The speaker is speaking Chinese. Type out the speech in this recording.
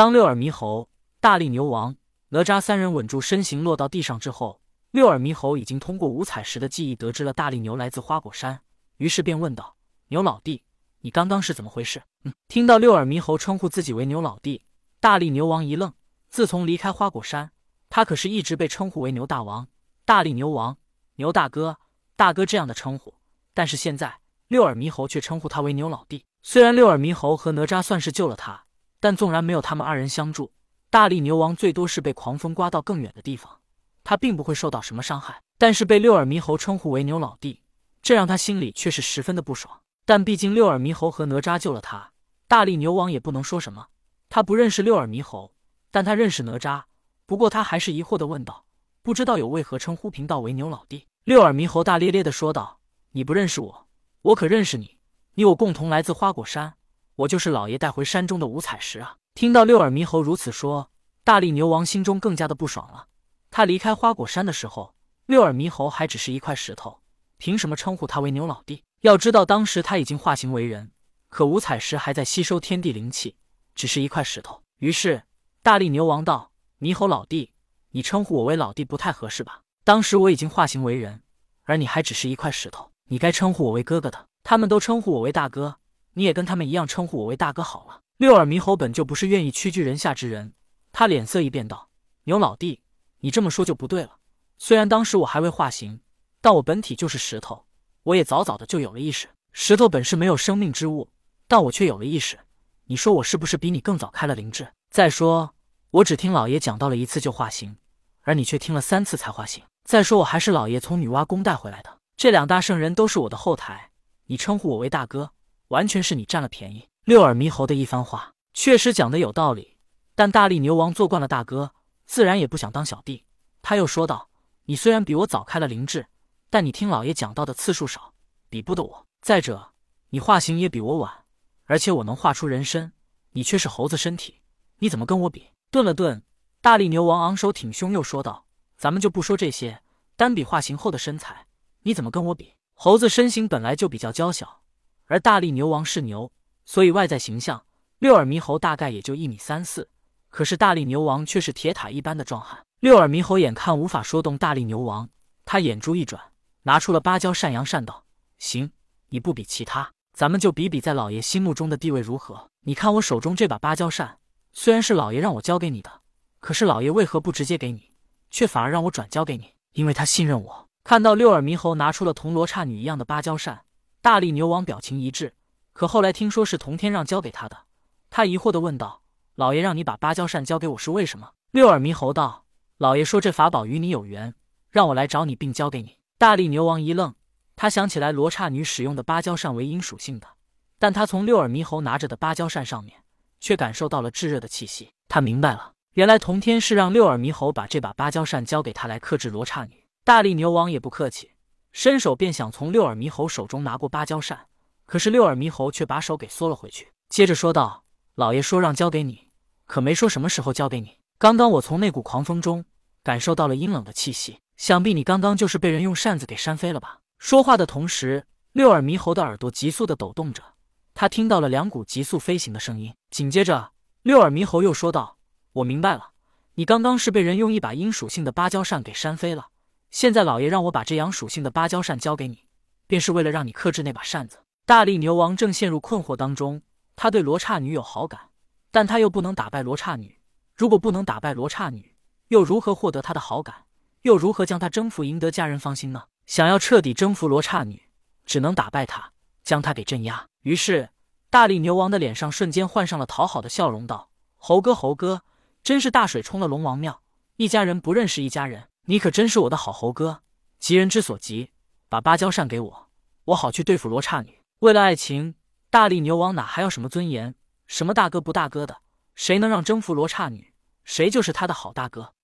当六耳猕猴、大力牛王、哪吒三人稳住身形落到地上之后，六耳猕猴已经通过五彩石的记忆得知了大力牛来自花果山，于是便问道：“牛老弟，你刚刚是怎么回事？”嗯，听到六耳猕猴称呼自己为牛老弟，大力牛王一愣。自从离开花果山，他可是一直被称呼为牛大王、大力牛王、牛大哥、大哥这样的称呼。但是现在，六耳猕猴却称呼他为牛老弟。虽然六耳猕猴和哪吒算是救了他，但纵然没有他们二人相助，大力牛王最多是被狂风刮到更远的地方，他并不会受到什么伤害。但是被六耳猕猴称呼为牛老弟，这让他心里却是十分的不爽。但毕竟六耳猕猴和哪吒救了他，大力牛王也不能说什么。他不认识六耳猕猴。但他认识哪吒，不过他还是疑惑的问道：“不知道有为何称呼贫道为牛老弟？”六耳猕猴大咧咧的说道：“你不认识我，我可认识你。你我共同来自花果山，我就是老爷带回山中的五彩石啊！”听到六耳猕猴如此说，大力牛王心中更加的不爽了。他离开花果山的时候，六耳猕猴还只是一块石头，凭什么称呼他为牛老弟？要知道当时他已经化形为人，可五彩石还在吸收天地灵气，只是一块石头。于是。大力牛王道：“猕猴老弟，你称呼我为老弟不太合适吧？当时我已经化形为人，而你还只是一块石头，你该称呼我为哥哥的。他们都称呼我为大哥，你也跟他们一样称呼我为大哥好了。”六耳猕猴本就不是愿意屈居人下之人，他脸色一变道：“牛老弟，你这么说就不对了。虽然当时我还未化形，但我本体就是石头，我也早早的就有了意识。石头本是没有生命之物，但我却有了意识。你说我是不是比你更早开了灵智？”再说，我只听老爷讲到了一次就化形，而你却听了三次才化形。再说，我还是老爷从女娲宫带回来的，这两大圣人都是我的后台。你称呼我为大哥，完全是你占了便宜。六耳猕猴的一番话确实讲的有道理，但大力牛王做惯了大哥，自然也不想当小弟。他又说道：“你虽然比我早开了灵智，但你听老爷讲到的次数少，比不得我。再者，你化形也比我晚，而且我能化出人身，你却是猴子身体。”你怎么跟我比？顿了顿，大力牛王昂首挺胸，又说道：“咱们就不说这些，单比化形后的身材，你怎么跟我比？猴子身形本来就比较娇小，而大力牛王是牛，所以外在形象，六耳猕猴大概也就一米三四。可是大力牛王却是铁塔一般的壮汉。六耳猕猴眼看无法说动大力牛王，他眼珠一转，拿出了芭蕉扇，扬扇道：‘行，你不比其他，咱们就比比在老爷心目中的地位如何。你看我手中这把芭蕉扇。’虽然是老爷让我交给你的，可是老爷为何不直接给你，却反而让我转交给你？因为他信任我。看到六耳猕猴拿出了铜锣刹女一样的芭蕉扇，大力牛王表情一滞。可后来听说是童天让交给他的，他疑惑的问道：“老爷让你把芭蕉扇交给我是为什么？”六耳猕猴道：“老爷说这法宝与你有缘，让我来找你并交给你。”大力牛王一愣，他想起来罗刹女使用的芭蕉扇为阴属性的，但他从六耳猕猴拿着的芭蕉扇上面。却感受到了炙热的气息，他明白了，原来童天是让六耳猕猴把这把芭蕉扇交给他来克制罗刹女。大力牛王也不客气，伸手便想从六耳猕猴手中拿过芭蕉扇，可是六耳猕猴却把手给缩了回去，接着说道：“老爷说让交给你，可没说什么时候交给你。刚刚我从那股狂风中感受到了阴冷的气息，想必你刚刚就是被人用扇子给扇飞了吧？”说话的同时，六耳猕猴的耳朵急速的抖动着。他听到了两股急速飞行的声音，紧接着六耳猕猴又说道：“我明白了，你刚刚是被人用一把阴属性的芭蕉扇给扇飞了。现在老爷让我把这阳属性的芭蕉扇交给你，便是为了让你克制那把扇子。”大力牛王正陷入困惑当中，他对罗刹女有好感，但他又不能打败罗刹女。如果不能打败罗刹女，又如何获得她的好感？又如何将她征服，赢得家人芳心呢？想要彻底征服罗刹女，只能打败她，将她给镇压。于是，大力牛王的脸上瞬间换上了讨好的笑容，道：“猴哥，猴哥，真是大水冲了龙王庙，一家人不认识一家人。你可真是我的好猴哥。急人之所急，把芭蕉扇给我，我好去对付罗刹女。为了爱情，大力牛王哪还要什么尊严？什么大哥不大哥的？谁能让征服罗刹女，谁就是他的好大哥。”